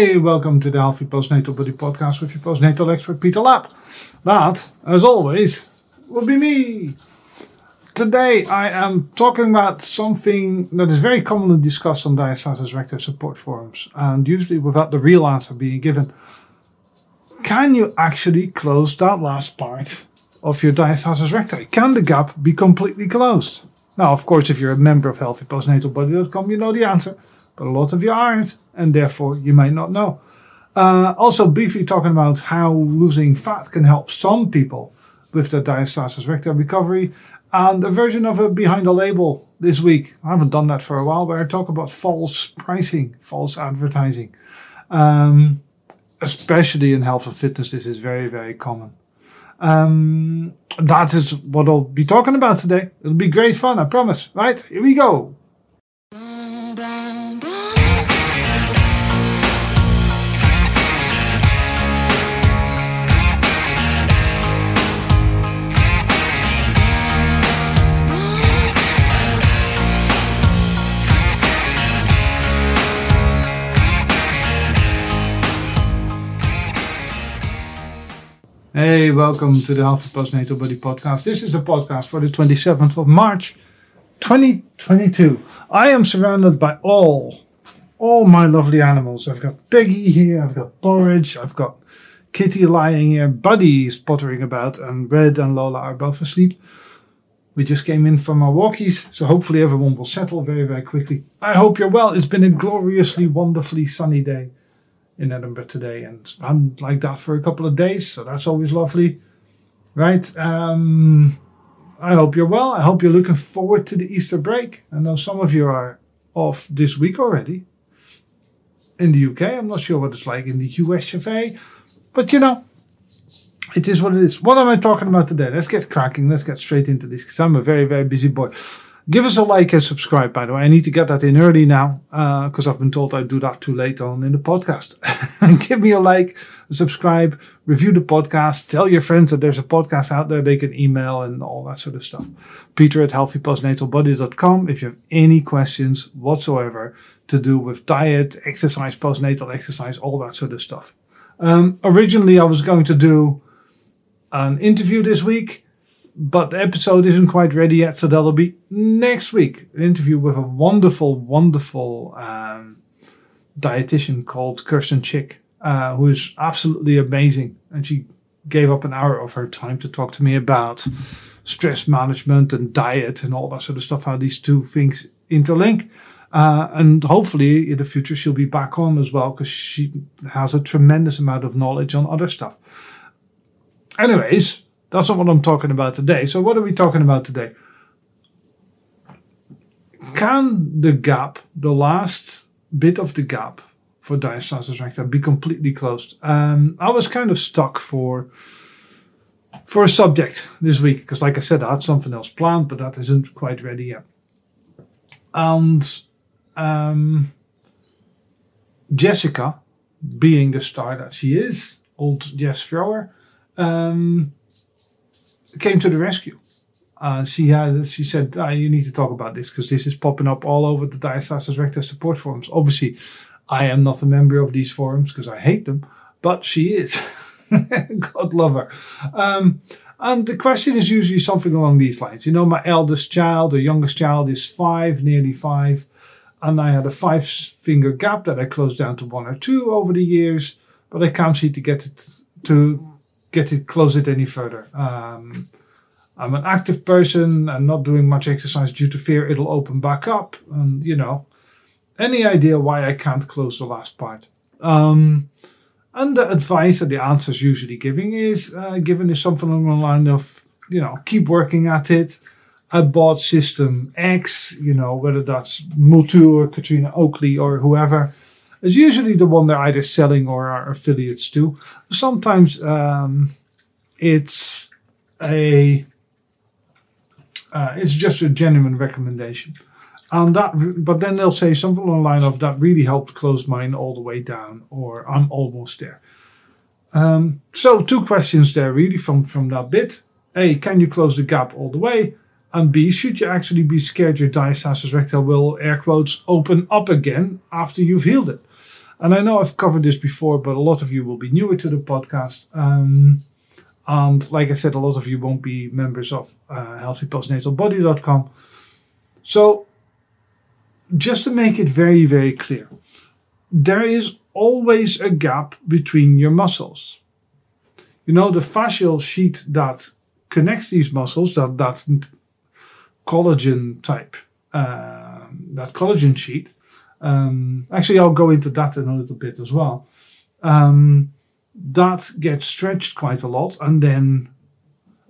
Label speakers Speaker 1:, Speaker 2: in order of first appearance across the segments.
Speaker 1: Hey, welcome to the Healthy Postnatal Body Podcast with your postnatal expert Peter Lapp. That, as always, will be me. Today I am talking about something that is very commonly discussed on diastasis recti support forums and usually without the real answer being given. Can you actually close that last part of your diastasis recti? Can the gap be completely closed? Now, of course, if you're a member of healthypostnatalbody.com, you know the answer but a lot of you aren't, and therefore you might not know. Uh, also, briefly talking about how losing fat can help some people with their diastasis recti recovery, and a version of a behind the label this week. I haven't done that for a while, but I talk about false pricing, false advertising. Um, especially in health and fitness, this is very, very common. Um, that is what I'll be talking about today. It'll be great fun, I promise. Right, here we go. Hey, welcome to the Healthy Postnatal Body Podcast. This is a podcast for the 27th of March, 2022. I am surrounded by all, all my lovely animals. I've got Peggy here, I've got Porridge, I've got Kitty lying here, Buddy is pottering about, and Red and Lola are both asleep. We just came in from our walkies, so hopefully everyone will settle very, very quickly. I hope you're well. It's been a gloriously, wonderfully sunny day in Edinburgh today, and I'm like that for a couple of days, so that's always lovely, right? Um, I hope you're well. I hope you're looking forward to the Easter break. I know some of you are off this week already in the UK. I'm not sure what it's like in the US of but you know, it is what it is. What am I talking about today? Let's get cracking. Let's get straight into this because I'm a very, very busy boy. Give us a like and subscribe, by the way. I need to get that in early now because uh, I've been told I do that too late on in the podcast. Give me a like, subscribe, review the podcast, tell your friends that there's a podcast out there they can email and all that sort of stuff. Peter at healthypostnatalbody.com if you have any questions whatsoever to do with diet, exercise, postnatal exercise, all that sort of stuff. Um, originally, I was going to do an interview this week but the episode isn't quite ready yet, so that'll be next week. An interview with a wonderful, wonderful um, dietitian called Kirsten Chick, uh, who is absolutely amazing. And she gave up an hour of her time to talk to me about stress management and diet and all that sort of stuff, how these two things interlink. Uh, and hopefully in the future she'll be back on as well because she has a tremendous amount of knowledge on other stuff. Anyways, that's not what I'm talking about today. So, what are we talking about today? Can the gap, the last bit of the gap for diastasis recti, be completely closed? Um, I was kind of stuck for for a subject this week because, like I said, I had something else planned, but that isn't quite ready yet. And um, Jessica, being the star that she is, old Jess Thrower, um, came to the rescue. Uh, she had, she said, ah, "You need to talk about this because this is popping up all over the diastasis recti support forums." Obviously, I am not a member of these forums because I hate them, but she is. God love her. Um, and the question is usually something along these lines. You know, my eldest child or youngest child is five, nearly five, and I had a five finger gap that I closed down to one or two over the years, but I can't seem to get it to get it close it any further. Um, I'm an active person and not doing much exercise due to fear it'll open back up. And you know, any idea why I can't close the last part? Um, and the advice that the answers usually giving is uh, given is something along the line of you know keep working at it. I bought System X, you know whether that's Mutu or Katrina Oakley or whoever is usually the one they're either selling or are affiliates to. Sometimes um, it's a uh, it's just a genuine recommendation. And that, but then they'll say something along the line of that really helped close mine all the way down, or I'm almost there. Um, so two questions there really from from that bit. A, can you close the gap all the way? And B, should you actually be scared your diastasis recti will, air quotes, open up again after you've healed it? And I know I've covered this before, but a lot of you will be newer to the podcast. Um, and like I said, a lot of you won't be members of uh, healthypostnatalbody.com. So, just to make it very, very clear, there is always a gap between your muscles. You know, the fascial sheet that connects these muscles, that, that collagen type, uh, that collagen sheet. Um, actually, I'll go into that in a little bit as well. Um, that gets stretched quite a lot, and then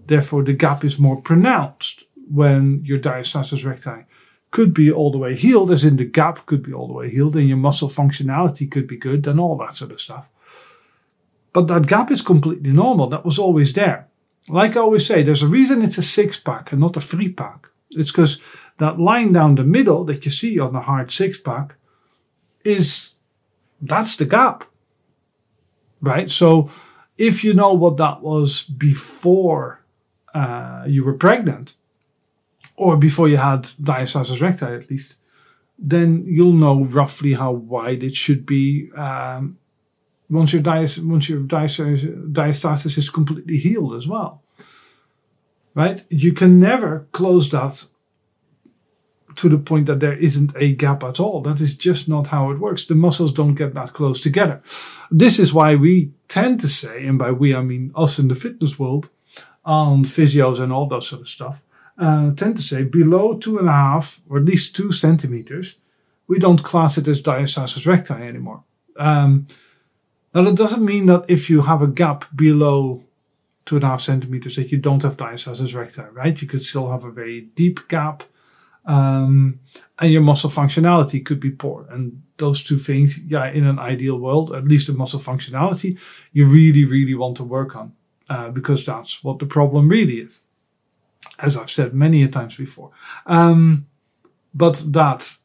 Speaker 1: therefore the gap is more pronounced when your diastasis recti could be all the way healed, as in the gap could be all the way healed, and your muscle functionality could be good, and all that sort of stuff. But that gap is completely normal. That was always there. Like I always say, there's a reason it's a six pack and not a three pack. It's because that line down the middle that you see on the hard six pack is that's the gap. Right? So if you know what that was before uh, you were pregnant, or before you had diastasis recti at least, then you'll know roughly how wide it should be um, once your, once your diastasis is completely healed as well. Right? You can never close that to the point that there isn't a gap at all. That is just not how it works. The muscles don't get that close together. This is why we tend to say, and by we I mean us in the fitness world, and physios and all that sort of stuff, uh, tend to say below two and a half or at least two centimeters, we don't class it as diastasis recti anymore. Um, now that doesn't mean that if you have a gap below two and a half centimeters that you don't have diastasis recti, right? You could still have a very deep gap um, and your muscle functionality could be poor. And those two things, yeah, in an ideal world, at least the muscle functionality, you really, really want to work on uh, because that's what the problem really is, as I've said many a times before. Um, but that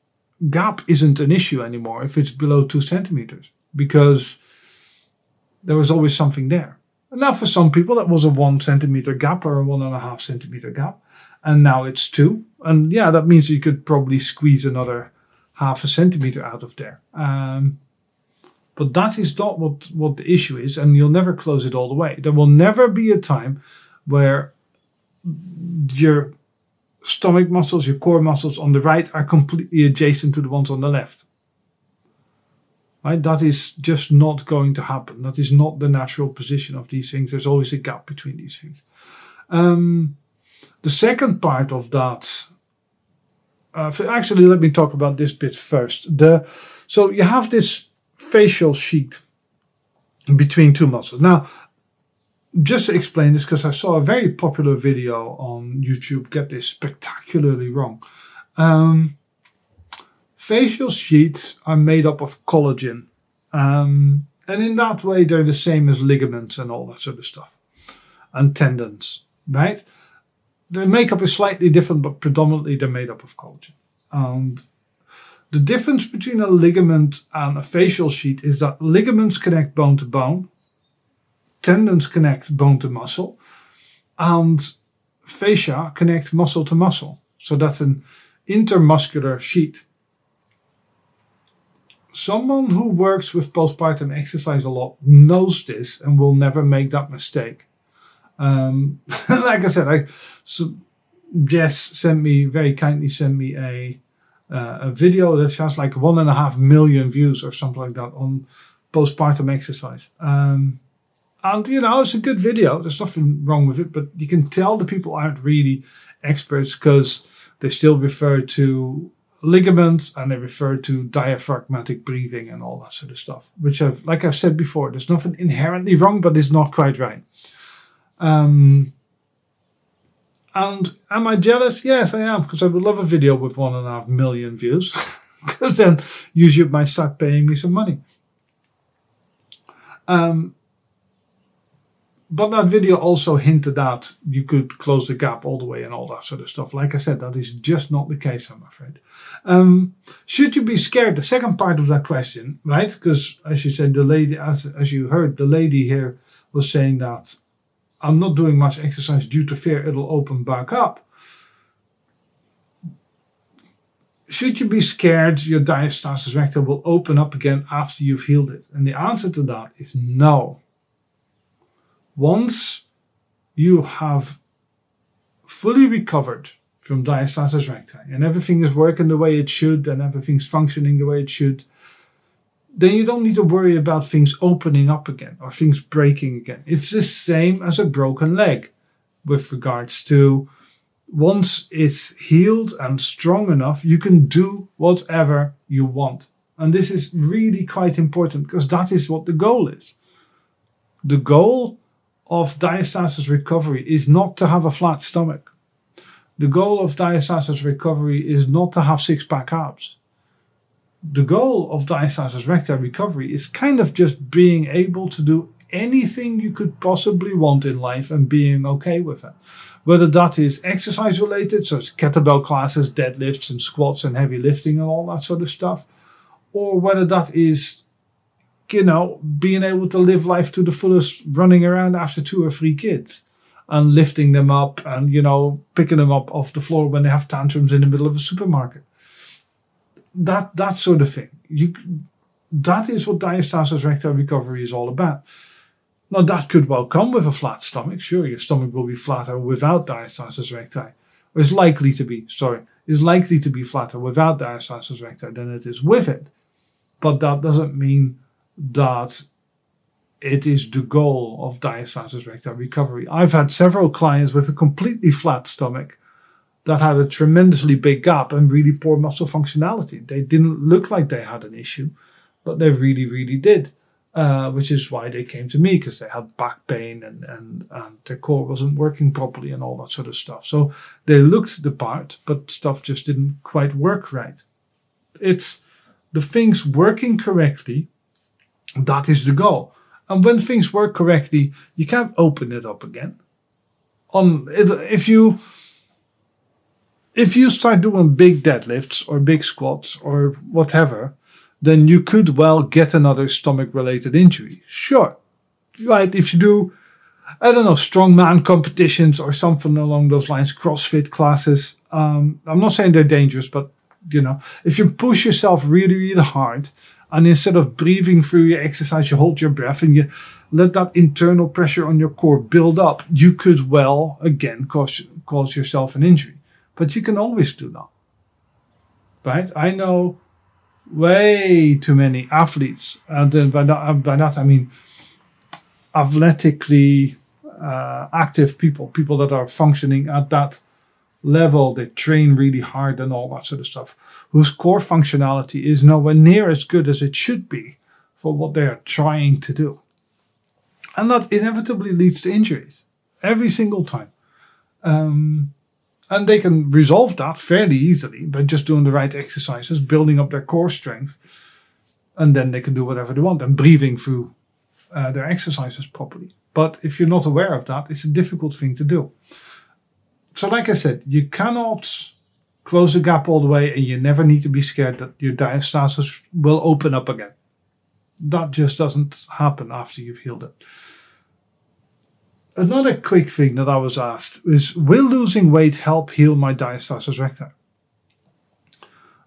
Speaker 1: gap isn't an issue anymore if it's below two centimeters because there was always something there. Now for some people, that was a one centimeter gap or a one and a half centimeter gap and now it's two. And yeah, that means you could probably squeeze another half a centimeter out of there. Um, but that is not what, what the issue is, and you'll never close it all the way. There will never be a time where your stomach muscles, your core muscles on the right are completely adjacent to the ones on the left. Right? That is just not going to happen. That is not the natural position of these things. There's always a gap between these things. Um, the second part of that, uh, actually, let me talk about this bit first. The so you have this fascial sheet between two muscles. Now, just to explain this, because I saw a very popular video on YouTube get this spectacularly wrong. Um, fascial sheets are made up of collagen. Um, and in that way, they're the same as ligaments and all that sort of stuff, and tendons, right? The makeup is slightly different, but predominantly they're made up of collagen. And the difference between a ligament and a fascial sheet is that ligaments connect bone to bone, tendons connect bone to muscle, and fascia connect muscle to muscle. So that's an intermuscular sheet. Someone who works with postpartum exercise a lot knows this and will never make that mistake. Um, like I said, I so Jess sent me very kindly sent me a uh, a video that has like one and a half million views or something like that on postpartum exercise. Um, and you know, it's a good video. There's nothing wrong with it, but you can tell the people aren't really experts because they still refer to ligaments and they refer to diaphragmatic breathing and all that sort of stuff. Which I've, like I've said before, there's nothing inherently wrong, but it's not quite right. Um, and am I jealous? Yes, I am, because I would love a video with one and a half million views, because then YouTube might start paying me some money. Um, but that video also hinted that you could close the gap all the way and all that sort of stuff. Like I said, that is just not the case, I'm afraid. Um, should you be scared? The second part of that question, right? Because as you said, the lady, as, as you heard, the lady here was saying that I'm not doing much exercise due to fear it'll open back up. should you be scared your diastasis recti will open up again after you've healed it? And the answer to that is no. Once you have fully recovered from diastasis recti and everything is working the way it should and everything's functioning the way it should, then you don't need to worry about things opening up again or things breaking again. It's the same as a broken leg with regards to once it's healed and strong enough, you can do whatever you want. And this is really quite important because that is what the goal is. The goal of diastasis recovery is not to have a flat stomach. The goal of diastasis recovery is not to have six pack abs. The goal of diastasis recti recovery is kind of just being able to do anything you could possibly want in life and being okay with it. Whether that is exercise related, so it's kettlebell classes, deadlifts and squats and heavy lifting and all that sort of stuff, or whether that is, you know, being able to live life to the fullest, running around after two or three kids and lifting them up and, you know, picking them up off the floor when they have tantrums in the middle of a supermarket. That, that sort of thing. You, that is what diastasis recti recovery is all about. Now, that could well come with a flat stomach. Sure, your stomach will be flatter without diastasis recti. Or is likely to be, sorry, is likely to be flatter without diastasis recti than it is with it. But that doesn't mean that it is the goal of diastasis recti recovery. I've had several clients with a completely flat stomach that had a tremendously big gap and really poor muscle functionality. They didn't look like they had an issue, but they really, really did. Uh, which is why they came to me because they had back pain and, and, and their core wasn't working properly and all that sort of stuff. So they looked the part, but stuff just didn't quite work right. It's the things working correctly. That is the goal. And when things work correctly, you can't open it up again. On if you if you start doing big deadlifts or big squats or whatever, then you could well get another stomach related injury. Sure. Right. If you do, I don't know, strongman competitions or something along those lines, CrossFit classes. Um, I'm not saying they're dangerous, but you know, if you push yourself really, really hard and instead of breathing through your exercise, you hold your breath and you let that internal pressure on your core build up, you could well again cause, cause yourself an injury. But you can always do that. Right? I know way too many athletes, and by that, by that I mean athletically uh, active people, people that are functioning at that level, they train really hard and all that sort of stuff, whose core functionality is nowhere near as good as it should be for what they are trying to do. And that inevitably leads to injuries every single time. Um, and they can resolve that fairly easily by just doing the right exercises, building up their core strength, and then they can do whatever they want and breathing through uh, their exercises properly. But if you're not aware of that, it's a difficult thing to do. So, like I said, you cannot close the gap all the way, and you never need to be scared that your diastasis will open up again. That just doesn't happen after you've healed it. Another quick thing that I was asked is Will losing weight help heal my diastasis recti?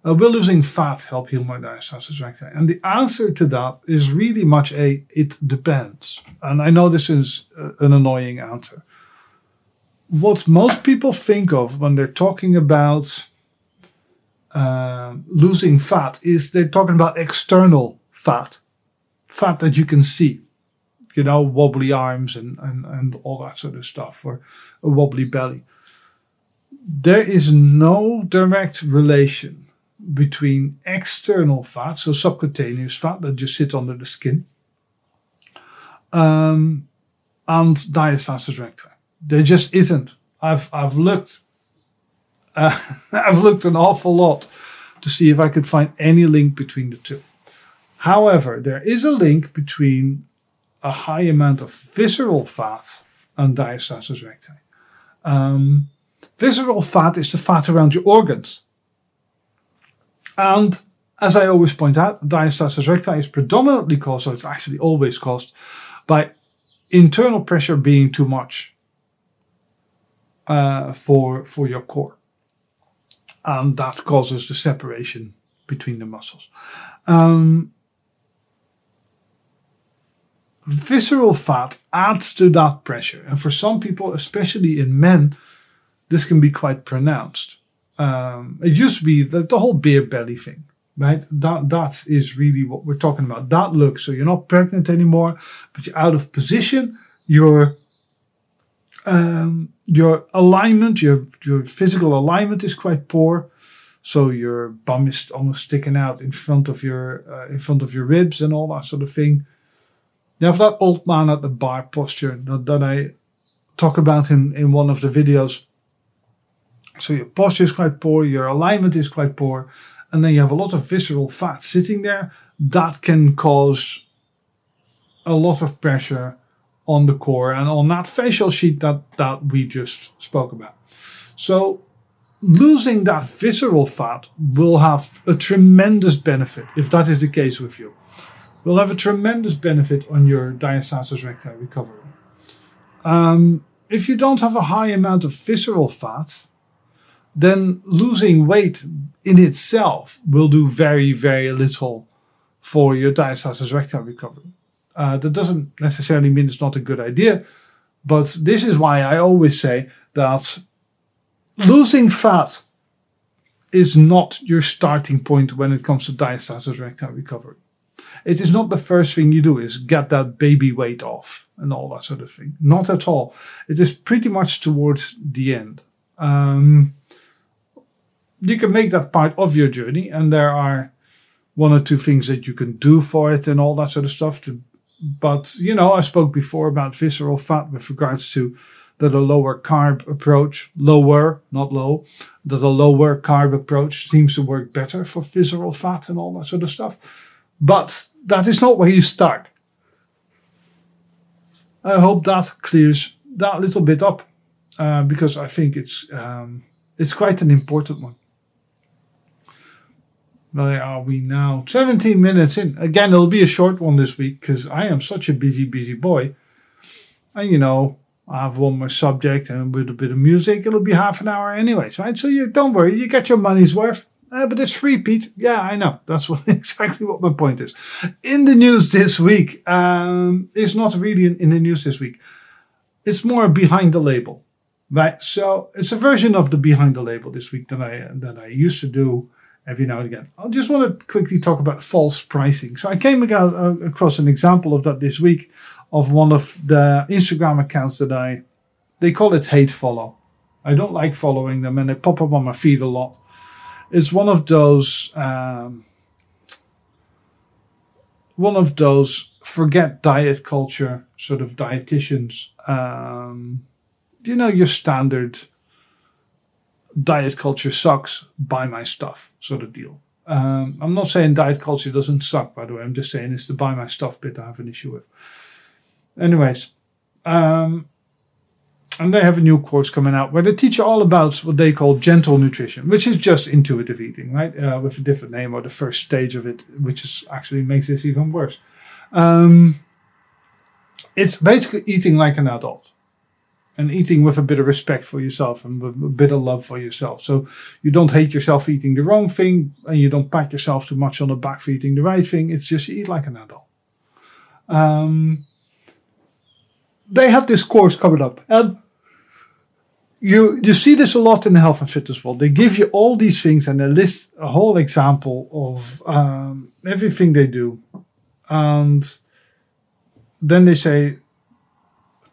Speaker 1: Uh, will losing fat help heal my diastasis recti? And the answer to that is really much a it depends. And I know this is an annoying answer. What most people think of when they're talking about uh, losing fat is they're talking about external fat, fat that you can see you know, wobbly arms and, and, and all that sort of stuff, or a wobbly belly. There is no direct relation between external fat, so subcutaneous fat that just sits under the skin, um, and diastasis recti. There just isn't. I've I've looked, uh, I've looked an awful lot to see if I could find any link between the two. However, there is a link between a high amount of visceral fat and diastasis recti. Um, visceral fat is the fat around your organs. And as I always point out, diastasis recti is predominantly caused, so it's actually always caused, by internal pressure being too much uh, for, for your core. and that causes the separation between the muscles. Um, visceral fat adds to that pressure, and for some people, especially in men, this can be quite pronounced. Um, it used to be the, the whole beer belly thing right? That that is really what we're talking about. That look. So you're not pregnant anymore, but you're out of position. Your um, your alignment, your your physical alignment is quite poor. So your bum is almost sticking out in front of your uh, in front of your ribs and all that sort of thing. You have that old man at the bar posture that, that I talk about in, in one of the videos. So your posture is quite poor, your alignment is quite poor, and then you have a lot of visceral fat sitting there, that can cause a lot of pressure on the core and on that fascial sheet that, that we just spoke about. So losing that visceral fat will have a tremendous benefit if that is the case with you. Will have a tremendous benefit on your diastasis recti recovery. Um, if you don't have a high amount of visceral fat, then losing weight in itself will do very, very little for your diastasis recti recovery. Uh, that doesn't necessarily mean it's not a good idea, but this is why I always say that losing fat is not your starting point when it comes to diastasis recti recovery. It is not the first thing you do is get that baby weight off and all that sort of thing. Not at all. It is pretty much towards the end. Um, you can make that part of your journey, and there are one or two things that you can do for it and all that sort of stuff. To, but you know, I spoke before about visceral fat with regards to that a lower carb approach, lower, not low, that a lower carb approach seems to work better for visceral fat and all that sort of stuff. But that is not where you start. I hope that clears that little bit up uh, because I think it's um, it's quite an important one. Where are we now? 17 minutes in. Again, it'll be a short one this week because I am such a busy, busy boy. And you know, I have one more subject and with a bit of music, it'll be half an hour anyways, right? So you don't worry, you get your money's worth. Uh, but it's free, Pete. Yeah, I know. That's what, exactly what my point is. In the news this week, um, it's not really in, in the news this week. It's more behind the label, right? So it's a version of the behind the label this week that I that I used to do every now and again. I just want to quickly talk about false pricing. So I came across an example of that this week of one of the Instagram accounts that I, they call it hate follow. I don't like following them and they pop up on my feed a lot. It's one of those, um, one of those forget diet culture sort of dietitians. Um, you know, your standard diet culture sucks, buy my stuff sort of deal. Um, I'm not saying diet culture doesn't suck, by the way. I'm just saying it's the buy my stuff bit I have an issue with. Anyways, um, and they have a new course coming out where they teach you all about what they call gentle nutrition, which is just intuitive eating, right? Uh, with a different name or the first stage of it, which is actually makes this even worse. Um, it's basically eating like an adult and eating with a bit of respect for yourself and with a bit of love for yourself. So you don't hate yourself eating the wrong thing and you don't pat yourself too much on the back for eating the right thing. It's just you eat like an adult. Um, they have this course coming up and you you see this a lot in the health and fitness world. They give you all these things and they list a whole example of um, everything they do, and then they say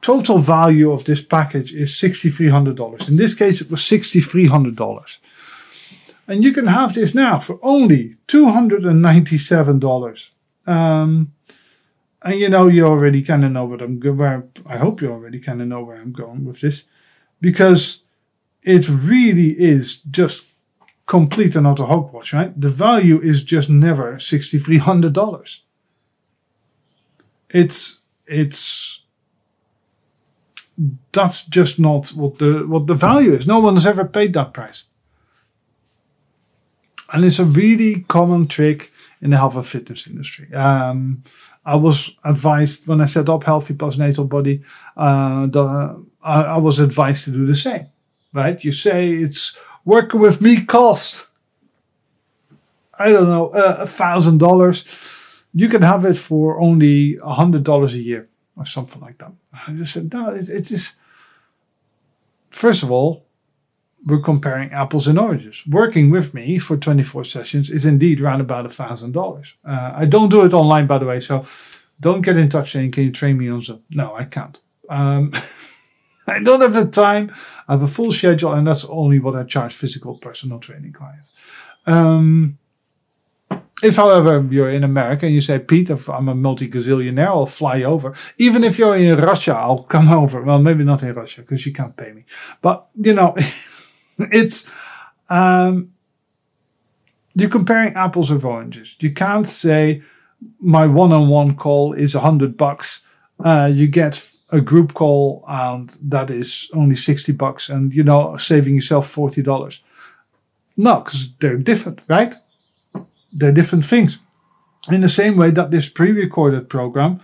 Speaker 1: total value of this package is $6,300. In this case, it was $6,300. And you can have this now for only $297. Um, and you know, you already kind of know what I'm. Where I hope you already kind of know where I'm going with this, because it really is just complete and utter hogwash, right? The value is just never sixty three hundred dollars. It's it's that's just not what the what the value is. No one has ever paid that price. And it's a really common trick in the health and fitness industry. Um, I was advised when I set up Healthy Plus Postnatal Body, uh, the, I, was advised to do the same. Right? You say it's working with me cost, I don't know, a thousand dollars. You can have it for only a hundred dollars a year or something like that. I just said, no, it, it is. First of all, we're comparing apples and oranges. Working with me for 24 sessions is indeed around about a thousand dollars. Uh, I don't do it online, by the way, so don't get in touch saying, can you train me on Zoom? No, I can't. Um, I don't have the time. I have a full schedule, and that's only what I charge physical personal training clients. Um, if, however, you're in America and you say, Pete, I'm a multi gazillionaire, I'll fly over. Even if you're in Russia, I'll come over. Well, maybe not in Russia because you can't pay me. But, you know, it's, um, you're comparing apples with oranges. You can't say my one-on-one call is a hundred bucks. Uh, you get a group call and that is only 60 bucks and, you know, saving yourself $40. No, because they're different, right? They're different things. In the same way that this pre-recorded program,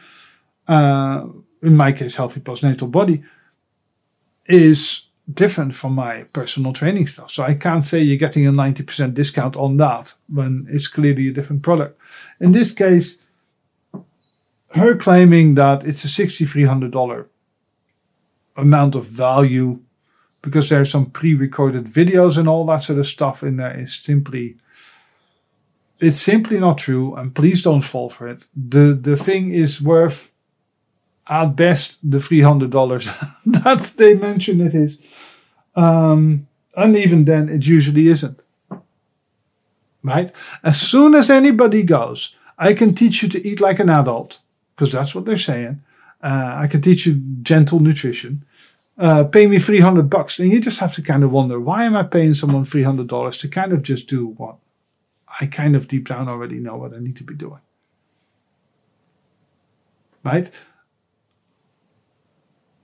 Speaker 1: uh, in my case, Healthy Postnatal Body, is different from my personal training stuff. So I can't say you're getting a 90% discount on that when it's clearly a different product. In this case, her claiming that it's a $6,300 amount of value because there's some pre-recorded videos and all that sort of stuff in there is simply it's simply not true and please don't fall for it the the thing is worth at best the $300 that they mention it is um, and even then, it usually isn't. Right? As soon as anybody goes, I can teach you to eat like an adult, because that's what they're saying. Uh, I can teach you gentle nutrition. Uh, pay me 300 bucks. And you just have to kind of wonder, why am I paying someone $300 to kind of just do what I kind of deep down already know what I need to be doing? Right?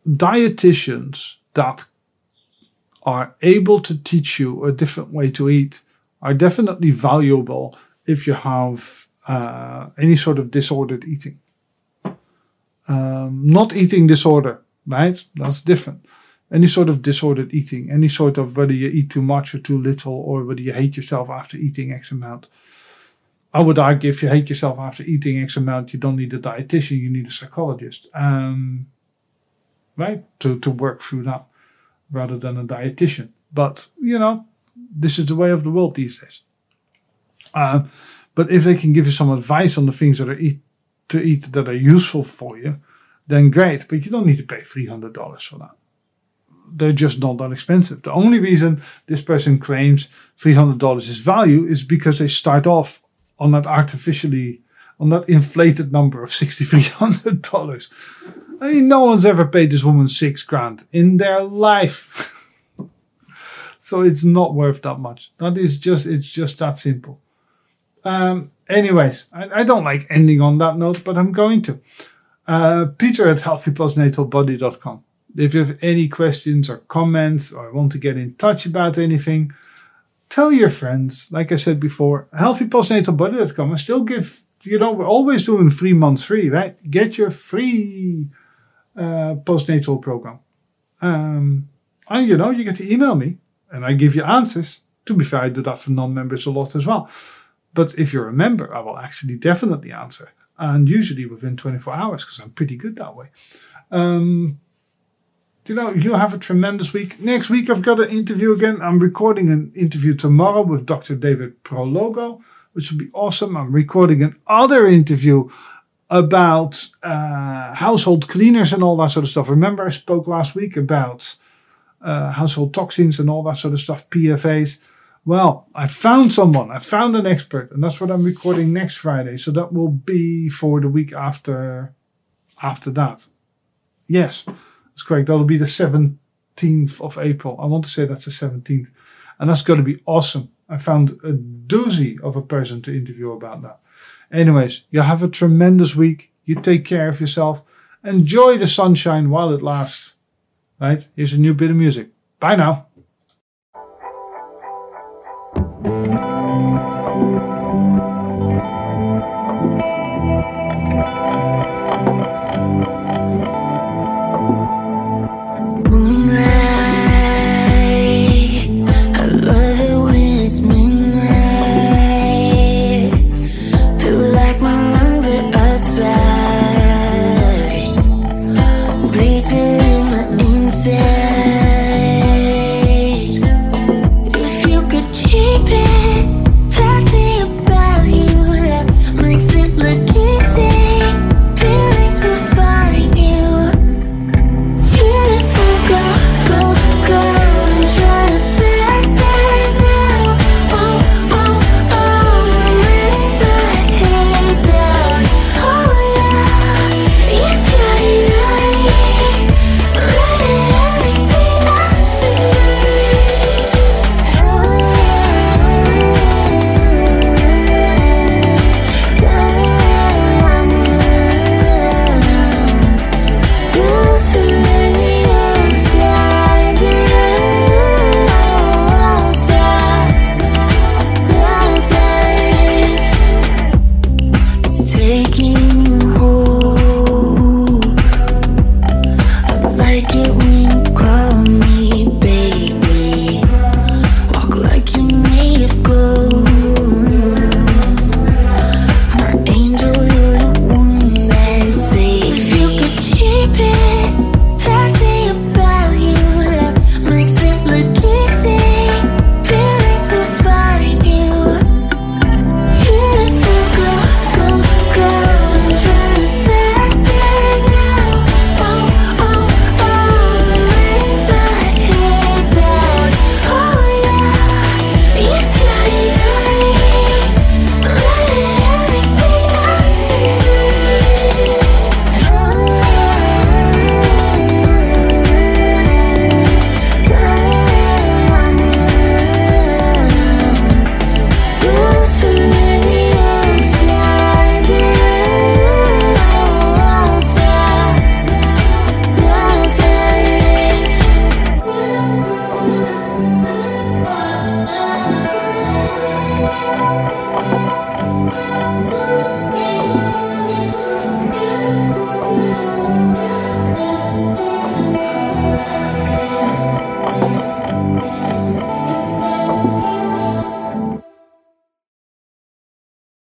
Speaker 1: Dietitians that are able to teach you a different way to eat are definitely valuable if you have uh, any sort of disordered eating. Um, not eating disorder, right? That's different. Any sort of disordered eating, any sort of whether you eat too much or too little, or whether you hate yourself after eating X amount. I would argue if you hate yourself after eating X amount, you don't need a dietitian, you need a psychologist, um, right? To, to work through that rather than a dietitian. But, you know, this is the way of the world these days. Uh, but if they can give you some advice on the things that are eat, to eat that are useful for you, then great. But you don't need to pay $300 for that. They're just not that expensive. The only reason this person claims $300 is value is because they start off on that artificially, on that inflated number of $6,300. I mean, no one's ever paid this woman six grand in their life. so it's not worth that much. That is just, it's just that simple. Um, anyways, I, I, don't like ending on that note, but I'm going to. Uh, Peter at healthypostnatalbody.com. If you have any questions or comments or want to get in touch about anything, tell your friends. Like I said before, healthypostnatalbody.com. I still give, you know, we're always doing three months free, right? Get your free uh, postnatal program. Um, and you know, you get to email me and I give you answers. To be fair, I do that for non-members a lot as well. But if you're a member, I will actually definitely answer. And usually within 24 hours, because I'm pretty good that way. Um, you know, you have a tremendous week. Next week, I've got an interview again. I'm recording an interview tomorrow with Dr. David Prologo, which will be awesome. I'm recording another interview about uh, household cleaners and all that sort of stuff. Remember, I spoke last week about uh, household toxins and all that sort of stuff, PFAs. Well, I found someone, I found an expert, and that's what I'm recording next Friday. So that will be for the week after after that. Yes, that's correct. That'll be the 17th of April. I want to say that's the 17th. And that's going to be awesome. I found a doozy of a person to interview about that. Anyways, you have a tremendous week. You take care of yourself. Enjoy the sunshine while it lasts. Right? Here's a new bit of music. Bye now.